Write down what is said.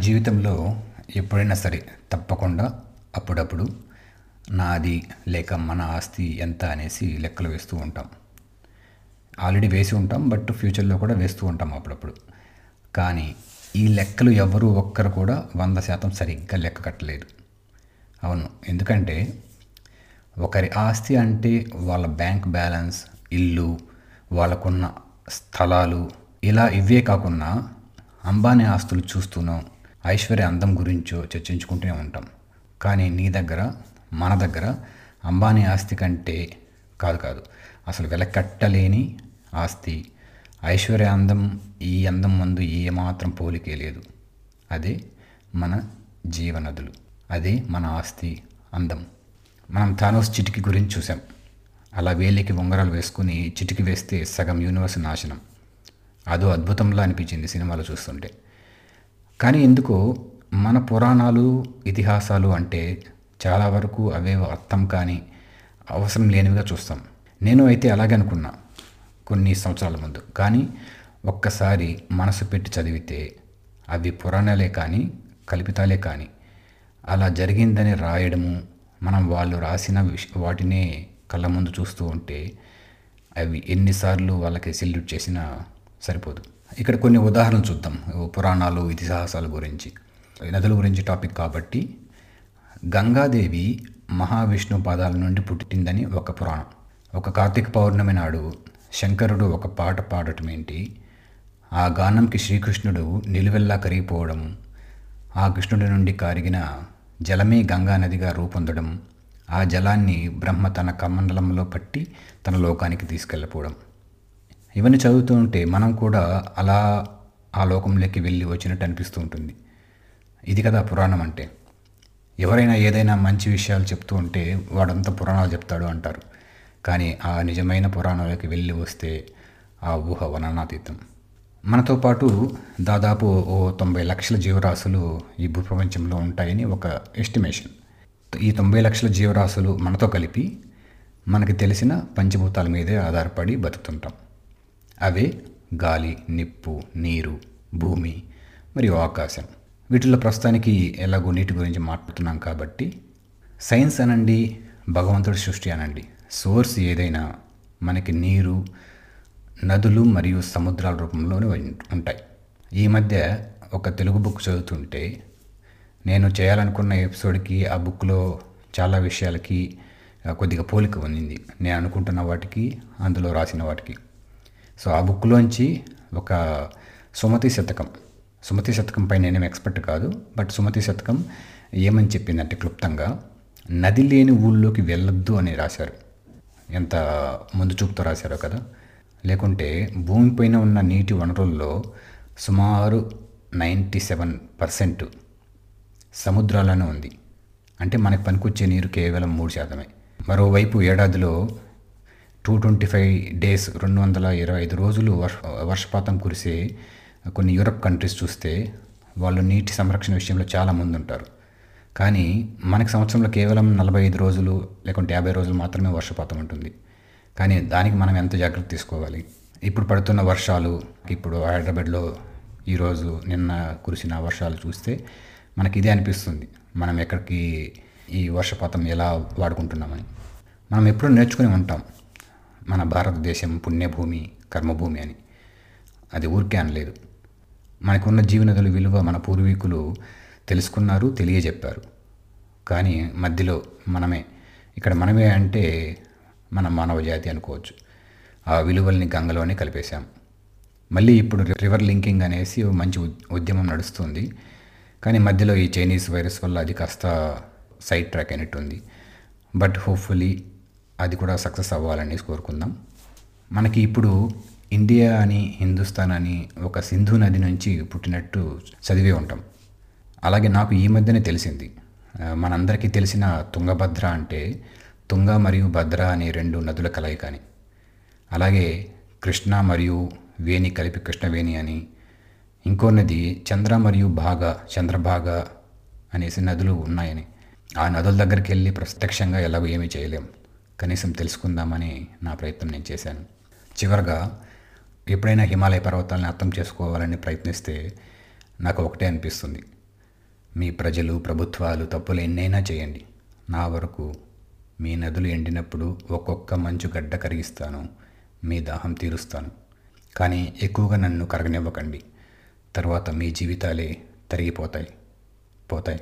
జీవితంలో ఎప్పుడైనా సరే తప్పకుండా అప్పుడప్పుడు నాది లేక మన ఆస్తి ఎంత అనేసి లెక్కలు వేస్తూ ఉంటాం. ఆల్రెడీ వేసి ఉంటాం బట్ ఫ్యూచర్లో కూడా వేస్తూ ఉంటాం అప్పుడప్పుడు. కానీ ఈ లెక్కలు ఎవరు ఒక్కరు కూడా వంద శాతం సరిగ్గా లెక్క కట్టలేదు. అవును ఎందుకంటే ఒకరి ఆస్తి అంటే వాళ్ళ బ్యాంక్ బ్యాలెన్స్ ఇల్లు వాళ్ళకున్న స్థలాలు ఇలా ఇవే కాకుండా అంబానీ ఆస్తులు చూస్తున్నాం ఐశ్వర్య అందం గురించో చర్చించుకుంటూనే ఉంటాం. కానీ నీ దగ్గర మన దగ్గర అంబానీ ఆస్తి కంటే కాదు కాదు. అసలు వెలకట్టలేని ఆస్తి. ఐశ్వర్య అందం ఈ అందం ముందు ఏమాత్రం పోలికే లేదు. అదే మన జీవనదులు. అదే మన ఆస్తి అందం. మనం థానోస్ చిటికి గురించి చూసాం అలా వేలికి ఉంగరాలు వేసుకుని చిటికి వేస్తే సగం యూనివర్స్ నాశనం. అదో అద్భుతంలా అనిపించింది సినిమాలు చూస్తుంటే. కానీ ఎందుకు? మన పురాణాలు ఇతిహాసాలు అంటే చాలా వరకు అవే అర్థం కానీ అవసరం లేనివిగా చూస్తాం. నేను అయితే అలాగే అనుకున్నా కొన్ని సంవత్సరాల ముందు. కానీ ఒక్కసారి మనసు పెట్టి చదివితే అవి పురాణాలే కానీ కల్పితాలే కానీ అలా జరిగిందని రాయడము మనం వాళ్ళు రాసిన విష వాటినే కళ్ళ ముందు చూస్తూ ఉంటే అవి ఎన్నిసార్లు వాళ్ళకి సెల్యూట్ చేసినా సరిపోదు. ఇక్కడ కొన్ని ఉదాహరణలు చూద్దాం. పురాణాలు ఇతిహాసాల గురించి. నదుల గురించి టాపిక్ కాబట్టి గంగాదేవి మహావిష్ణు పాదాల నుండి పుట్టిందని ఒక పురాణం. ఒక కార్తీక పౌర్ణమి నాడు శంకరుడు ఒక పాట పాడటం ఏంటి ఆ గానంకి శ్రీకృష్ణుడు నిలువెల్లా కరిగిపోవడం ఆ కృష్ణుడి నుండి కారిగిన జలమే గంగా నదిగా రూపొందడం ఆ జలాన్ని బ్రహ్మ తన కమండలంలో పట్టి తన లోకానికి తీసుకెళ్ళిపోవడం. ఇవన్నీ చదువుతూ ఉంటే మనం కూడా అలా ఆ లోకంలోకి వెళ్ళి వచ్చినట్టు అనిపిస్తూ ఉంటుంది. ఇది కదా పురాణం అంటే. ఎవరైనా ఏదైనా మంచి విషయాలు చెప్తూ ఉంటే వాడంతా పురాణాలు చెప్తాడు అంటారు. కానీ ఆ నిజమైన పురాణాలకి వెళ్ళి వస్తే ఆ ఊహ వననాతీతం. మనతో పాటు దాదాపు ఓ తొంభై లక్షల జీవరాశులు ఈ భూప్రపంచంలో ఉంటాయని ఒక ఎస్టిమేషన్. ఈ తొంభై లక్షల జీవరాశులు మనతో కలిపి మనకి తెలిసిన పంచభూతాల మీదే ఆధారపడి బతుకుతుంటాం. అవే గాలి నిప్పు నీరు భూమి మరియు ఆకాశం. వీటిలో ప్రస్తుతానికి ఎలాగో నీటి గురించి మాట్లాడుతున్నాం కాబట్టి సైన్స్ అనండి భగవంతుడి సృష్టి అనండి. సోర్స్ ఏదైనా మనకి నీరు నదులు మరియు సముద్రాల రూపంలోనే ఉంటాయి. ఈ మధ్య ఒక తెలుగు బుక్ చదువుతుంటే నేను చేయాలనుకున్న ఎపిసోడ్కి ఆ బుక్లో చాలా విషయాలకి కొద్దిగా పోలిక ఉంది నేను అనుకుంటున్న వాటికి అందులో రాసిన వాటికి. సో ఆ బుక్లోంచి ఒక సుమతి శతకం సుమతి శతకం పైన నేనేం ఎక్స్పర్ట్ కాదు బట్ సుమతి శతకం ఏమని చెప్పిందంటే క్లుప్తంగా నది లేని ఊళ్ళోకి వెళ్ళొద్దు అని రాశారు. ఎంత ముందు చూపుతో రాశారో కదా? లేకుంటే భూమిపైన ఉన్న నీటి వనరుల్లో సుమారు నైంటీ సెవెన్ పర్సెంట్ సముద్రాలను ఉంది. అంటే మనకు పనికొచ్చే నీరు కేవలం మూడు శాతమే. మరోవైపు ఏడాదిలో టూ ట్వంటీ ఫైవ్ డేస్ రెండు వందల ఇరవై ఐదు రోజులు వర్ష వర్షపాతం కురిసే కొన్ని యూరప్ కంట్రీస్ చూస్తే వాళ్ళు నీటి సంరక్షణ విషయంలో చాలా ముందుంటారు. కానీ మనకి సంవత్సరంలో కేవలం నలభై ఐదు రోజులు లేకుంటే యాభై రోజులు మాత్రమే వర్షపాతం ఉంటుంది. కానీ దానికి మనం ఎంత జాగ్రత్త తీసుకోవాలి? ఇప్పుడు పడుతున్న వర్షాలు ఇప్పుడు హైదరాబాద్లో ఈరోజు నిన్న కురిసిన వర్షాలు చూస్తే మనకి ఇదే అనిపిస్తుంది. మనం ఎక్కడికి ఈ వర్షపాతం ఎలా వాడుకుంటున్నామని. మనం ఎప్పుడూ నేర్చుకుని ఉంటాం. మన భారతదేశం పుణ్యభూమి కర్మభూమి అని. అది ఊరికే అనలేదు. మనకున్న జీవనదుల విలువ మన పూర్వీకులు తెలుసుకున్నారు తెలియజెప్పారు. కానీ మధ్యలో మనమే ఇక్కడ మనమే అంటే మన మానవ జాతి అనుకోవచ్చు. ఆ విలువల్ని గంగలోనే కలిపేశాం. మళ్ళీ ఇప్పుడు రివర్ లింకింగ్ అనేసి మంచి ఉద్యమం నడుస్తుంది. కానీ మధ్యలో ఈ చైనీస్ వైరస్ వల్ల అది కాస్త సైడ్ ట్రాక్ అయినట్టుంది. బట్ హోప్ఫుల్లీ అది కూడా సక్సెస్ అవ్వాలని కోరుకుందాం. మనకి ఇప్పుడు ఇండియా అని హిందుస్థాన్ అని ఒక సింధు నది నుంచి పుట్టినట్టు చదివే ఉంటాం. అలాగే నాకు ఈ మధ్యనే తెలిసింది. మనందరికీ తెలిసిన తుంగభద్ర అంటే తుంగ మరియు భద్ర అనే రెండు నదుల కలయిక అని. అలాగే కృష్ణ మరియు వేణి కలిపి కృష్ణవేణి అని. ఇంకో నది చంద్ర మరియు భాగ చంద్రభాగ అనేసి నదులు ఉన్నాయని. ఆ నదుల దగ్గరికి వెళ్ళి ప్రత్యక్షంగా ఎలాగో ఏమీ చేయలేం. కనీసం తెలుసుకుందామని నా ప్రయత్నం నేను చేశాను. చివరగా ఎప్పుడైనా హిమాలయ పర్వతాలను అర్థం చేసుకోవాలని ప్రయత్నిస్తే నాకు ఒకటే అనిపిస్తుంది. మీ ప్రజలు ప్రభుత్వాలు తప్పులు ఎన్నైనా చేయండి. నా వరకు మీ నదులు ఎండినప్పుడు ఒక్కొక్క మంచు గడ్డ కరిగిస్తాను మీ దాహం తీరుస్తాను. కానీ ఎక్కువగా నన్ను కరగనివ్వకండి. తర్వాత మీ జీవితాలే తరిగిపోతాయి. పోతాయి.